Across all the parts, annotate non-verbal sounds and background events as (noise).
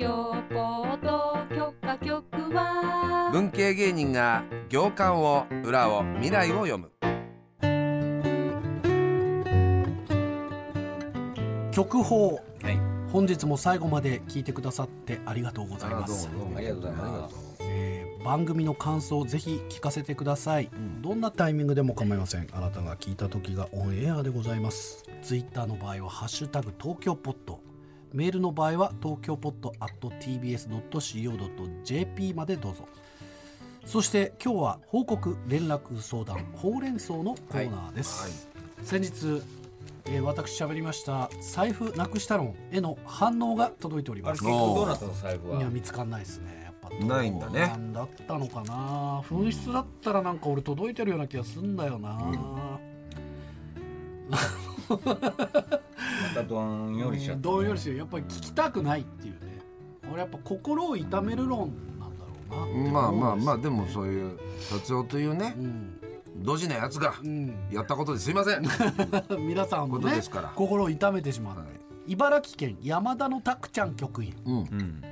京ポート許可局は。文系芸人が行間を裏を未来を読む。曲報はい。本日も最後まで聞いてくださってありがとうございます。ありがとうございます。えー番組の感想をぜひ聞かせてください、どんなタイミングでも構いません。あなたが聞いた時がオンエアでございます。ツイッターの場合は「ハッシュタグ東京ポット」メールの場合は東京ポット at tbs.co.jp までどうぞ。そして今日は報告連絡相談ほうれん草のコーナーです、先日、えー私喋りました財布なくした論への反応が届いております。どうなったの財布いやは見つかんないですね。やっぱないんだね。なんだったのかな。紛失だったらなんか俺届いてるような気がすんだよな、また (laughs) どんよりしちゃったどうよりしやっぱり聞きたくないっていうね。俺やっぱ心を痛める論なんだろうなって思う。んですまあまあまあでもそういう達夫というねうん、ドジなやつがうん、やったことですいません。(laughs) 皆さんもことねですから。心を痛めてしまう、はい。茨城県山田のたくちゃん局員。うん。うん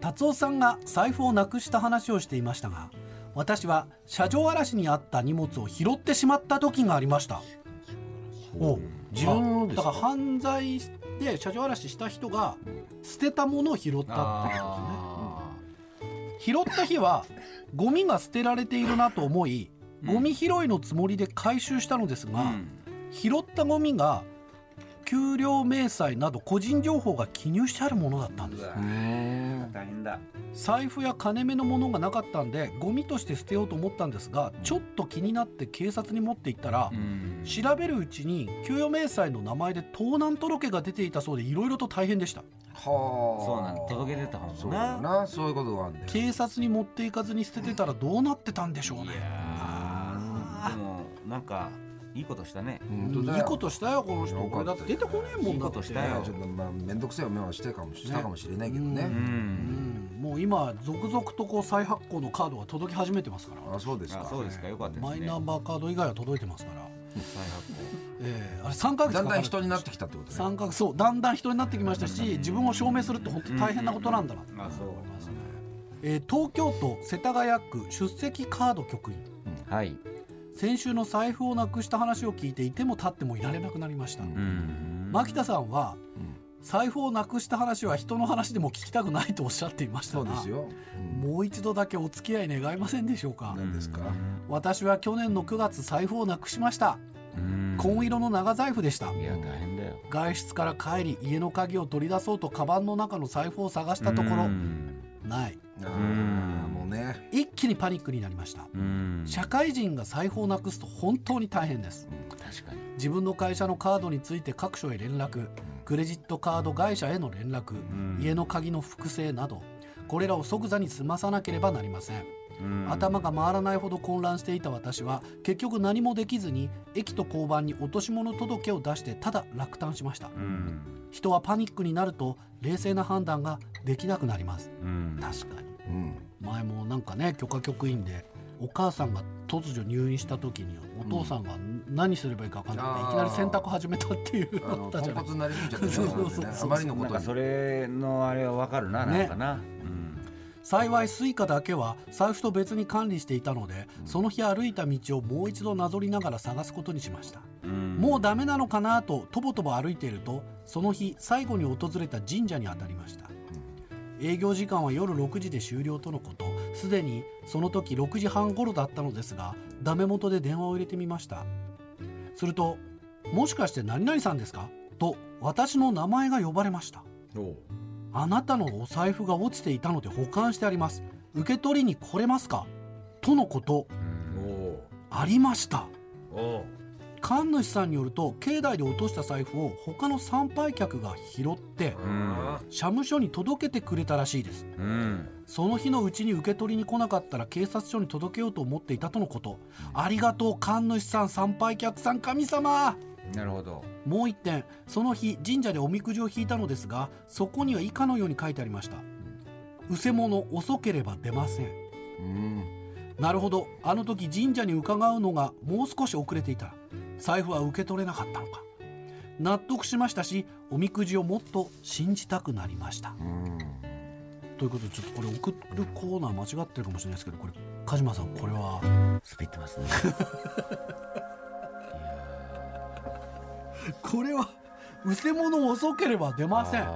達夫さんが財布をなくした話をしていましたが私は車上荒らしにあった荷物を拾ってしまった時がありました。お自分のですか？だから犯罪で車上荒らしした人が捨てたものを拾ったってことですね。あ拾った日はゴミが捨てられているなと思いゴミ拾いのつもりで回収したのですが、ーうん。拾ったゴミが給料明細など個人情報が記入してあるものだったんです。大変だ。財布や金目のものがなかったんでゴミとして捨てようと思ったんですがちょっと気になって警察に持って行ったらうん。調べるうちに給与明細の名前で盗難届が出ていたそうでいろいろと大変でした。はあ。そうなん届け出たもんなそうだなそういうことがあるん警察に持っていかずに捨ててたらどうなってたんでしょうね。いやー。でもなんかいいことしたね。うん。本当いいことしたよこの人。これだって出てこねえもんだって。いいことしたよ。ちょっとまあ面倒くさい思いはしてかもしたかもしれないけどね。ううん。うんもう今続々とこう再発行のカードが届き始めてますから。あそうですか。あそうですか。よかったですね。マイナンバーカード以外は届いてますから、再発行。ええあれ3ヶ月だんだん人になってきたってことね。三角そうだんだん人になってきましたし自分を証明するって本当大変なことなんだな、あそう。えー東京都世田谷区出席カード局員。はい先週の財布をなくした話を聞いていても立ってもいられなくなりました、うん。牧田さんはうん。財布をなくした話は人の話でも聞きたくないとおっしゃっていましたがそうですよ。うん。もう一度だけお付き合い願いませんでしょうか？何ですか？私は去年の9月財布をなくしました。うん。紺色の長財布でした。いや大変だよ。外出から帰り家の鍵を取り出そうとカバンの中の財布を探したところうん。ないね。一気にパニックになりました。うん。社会人が財布をなくすと本当に大変です。確かに。自分の会社のカードについて各所へ連絡。クレジットカード会社への連絡。ん。家の鍵の複製など。これらを即座に済まさなければなりません。うん。頭が回らないほど混乱していた私は結局何もできずに駅と交番に落とし物届を出してただ落胆しました。うん。人はパニックになると冷静な判断ができなくなります。うん。確かにうん前もなんかね許可局員でお母さんが突如入院した時にお父さんが何すればいいか分かんなくて、あーいきなり洗濯始めたっていうあのになりすぎちゃってね。(laughs) そうそうそうねあまりのことに。なんかそれのあれはわかるななんかな。うん。幸い Suica だけは財布と別に管理していたので、その日歩いた道をもう一度なぞりながら探すことにしました、うん。もうダメなのかなととぼとぼ歩いているとその日最後に訪れた神社に当たりました、営業時間は夜6時で終了とのこと。すでにその時6時半頃だったのですがダメ元で電話を入れてみました。すると「もしかして何々さんですか?」と私の名前が呼ばれました。あなたのお財布が落ちていたので保管してあります。受け取りに来れますか？とのこと。ありました神主さんによると境内で落とした財布を他の参拝客が拾ってうん。社務所に届けてくれたらしいです。うん。その日のうちに受け取りに来なかったら警察署に届けようと思っていたとのこと。ありがとう神主さん参拝客さん神様。なるほど。もう一点その日神社でおみくじを引いたのですがそこには以下のように書いてありました「うせ者遅ければ出ません」うん。なるほど。あの時神社に伺うのがもう少し遅れていた。ら財布は受け取れなかったのか。納得しましたしおみくじをもっと信じたくなりました。うんということでちょっとこれ送るコーナー間違ってるかもしれないですけどこれ鹿島さんこれは滑ってますね。(laughs) これはうせ物遅ければ出ません。そ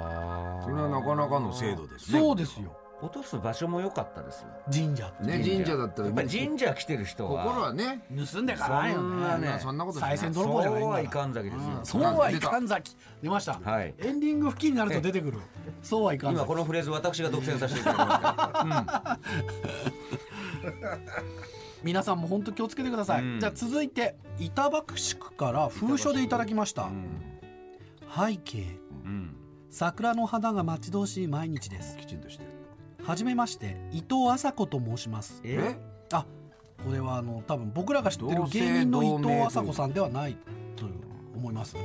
れはなかなかの制度ですね。そうですよ落とす場所も良かったですよ。神社ってね神社だったらやっぱり神社来てる人は心はね。盗んでからないよそんなねねそんなことしない。再選泥棒じゃないんだそうはいかんざきです。ようんそうはいかんざき。出ました、はい。エンディング付近になると出てくる。そうはいかんざき。今このフレーズ私が独占させていただきました皆さんも本当気をつけてください、うん。じゃあ続いて板橋区から封書でいただきました、背景。うん。桜の花が待ち遠しい毎日です。きちんとしてるはじめまして伊藤麻子と申します。え？あこれはあの多分僕らが知ってる芸人の伊藤麻子さんではないと思います、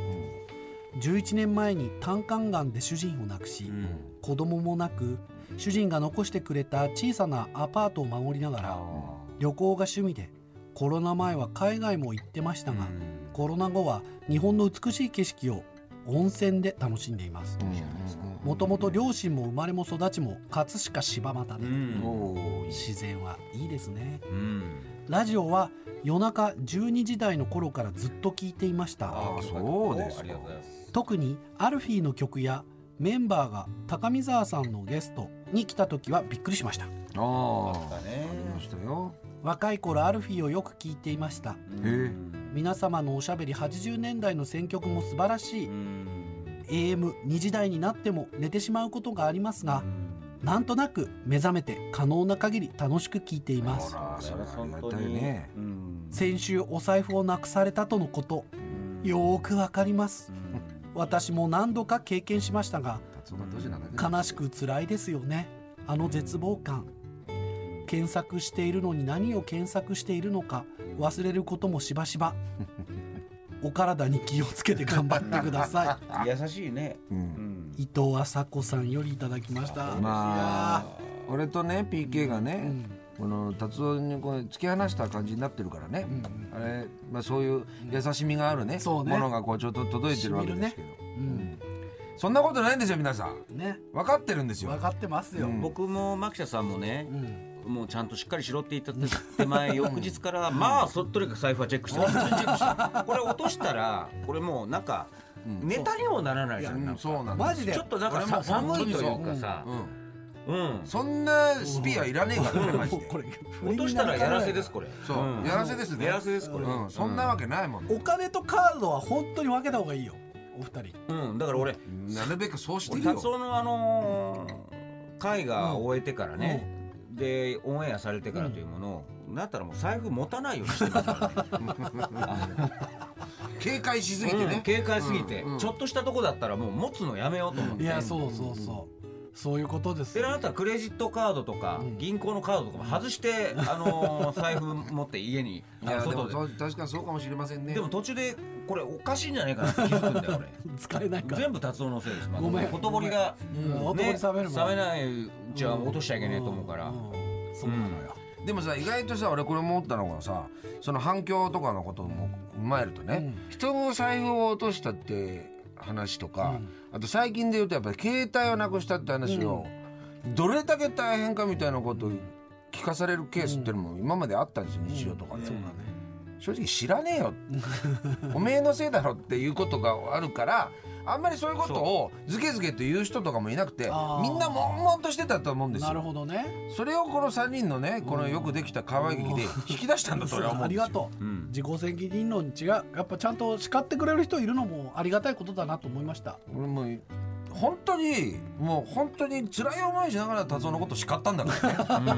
11年前に胆管がんで主人を亡くし、うん。子供もなく主人が残してくれた小さなアパートを守りながら旅行が趣味でコロナ前は海外も行ってましたが、コロナ後は日本の美しい景色を温泉で楽しんでいます。もともと両親も生まれも育ちも葛飾柴又で、自然はいいですね。うん。ラジオは夜中12時台の頃からずっと聞いていました。あそうですか。ありがとうございます。特にアルフィーの曲やメンバーが高見沢さんのゲストに来た時はびっくりしました。ああありましたよ。若い頃アルフィーをよく聞いていました。へえ皆様のおしゃべり80年代の選曲も素晴らしい。AM2 時台になっても寝てしまうことがありますがなんとなく目覚めて可能な限り楽しく聞いています。ほらそれはありがたいね。先週お財布をなくされたとのことよーくわかります。私も何度か経験しましたが悲しく辛いですよね。あの絶望感検索しているのに何を検索しているのか忘れることもしばしば。(laughs) お体に気をつけて頑張ってください。(laughs) 優しいね。うん。伊藤麻子さんよりいただきました。まあ俺とね PK がいやーねこの達夫にこう突き放した感じになってるからね。あれまあそういう優しみがあるね。そうね。ものがこうちょっと届いてるわけですけど。うん、うん。そんなことないんですよ皆さん。ね。分かってるんですよ。分かってますよ、うん。僕も牧田さんもねうんもうちゃんとしっかりしろって言った手前翌日から (laughs) まあそとにかく財布はチェックしてこれ落としたらこれもうなんかネタにもならないじゃんなんか。うんそうなんマジで。ちょっとなんか寒いという本かさ。うん。うん。そんなスピアいらねえからねマジで。(laughs) 落としたらやらせですこれ。そうやらせですね。やらせですこれ。うん。そんなわけないもんお金とカードは本当に分けた方がいいよ。お二人。うん。だから俺なるべくそうして俺るよ。達夫のあのー会が終えてからねでオンエアされてからというものをだったらもう財布持たないようにしてますからね。警戒しすぎてうんね警戒すぎて。うんうん。ちょっとしたとこだったらもう持つのやめようと思っていやそうそうそうそういうことです。であなたはクレジットカードとかうん。銀行のカードとかも外して、あのー (laughs) 財布持って家にいやでも外で。そう確かにそうかもしれませんね。でも途中でこれおかしいんじゃないかなって気づくんだよ (laughs) 使えないから。俺全部達夫のせいです。ごめん。ほとぼりがうん。ほとぼり冷めるもん。冷めないうちは落としちゃいけないと思うから、ん。ん。そうなのよ、でもさ意外とさ俺これ思ったのがさその反響とかのことも踏まえるとね、人の財布を落としたって話とか、あと最近で言うとやっぱり携帯をなくしたって話を、どれだけ大変かみたいなことを聞かされるケースっていうのも今まであったんですよ日常とかで、正直知らねえよ。(laughs) おめえのせいだろっていうことがあるからあんまりそういうことをズケズケと言う人とかもいなくてみんな悶々としてたと思うんですよ。なるほどね。それをこの3人のねこのよくできた可愛い劇で引き出したんだと俺は思あうんですよ。(laughs) りがとう、うん。自己責任論に違う。やっぱちゃんと叱ってくれる人いるのもありがたいことだなと思いました。俺もう本当にもう本当に辛い思いしながら達夫のこと叱ったんだからね。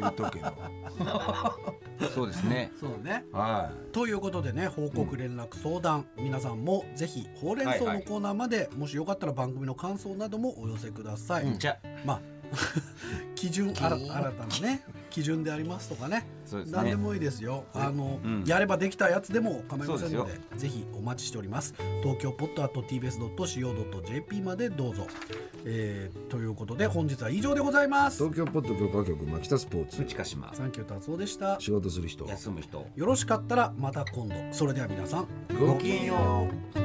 言うとくけど (laughs) そうですね。(laughs) そうね。はということでね報告連絡相談、皆さんもぜひほうれん草のコーナーまで、もしよかったら番組の感想などもお寄せください、じゃ。まあ (laughs) 基準新新たなね基準でありますとかね。そうですね。何でもいいですよ。あの、うん。やればできたやつでも構いませんのでぜひお待ちしております。東京ポット .tbs.co.jp までどうぞ、えーということで本日は以上でございます。東京ポッド許可局牧田スポーツ。内鹿島。サンキュー達夫でした。仕事する人。休む人。よろしかったらまた今度。それでは皆さんごきげんよう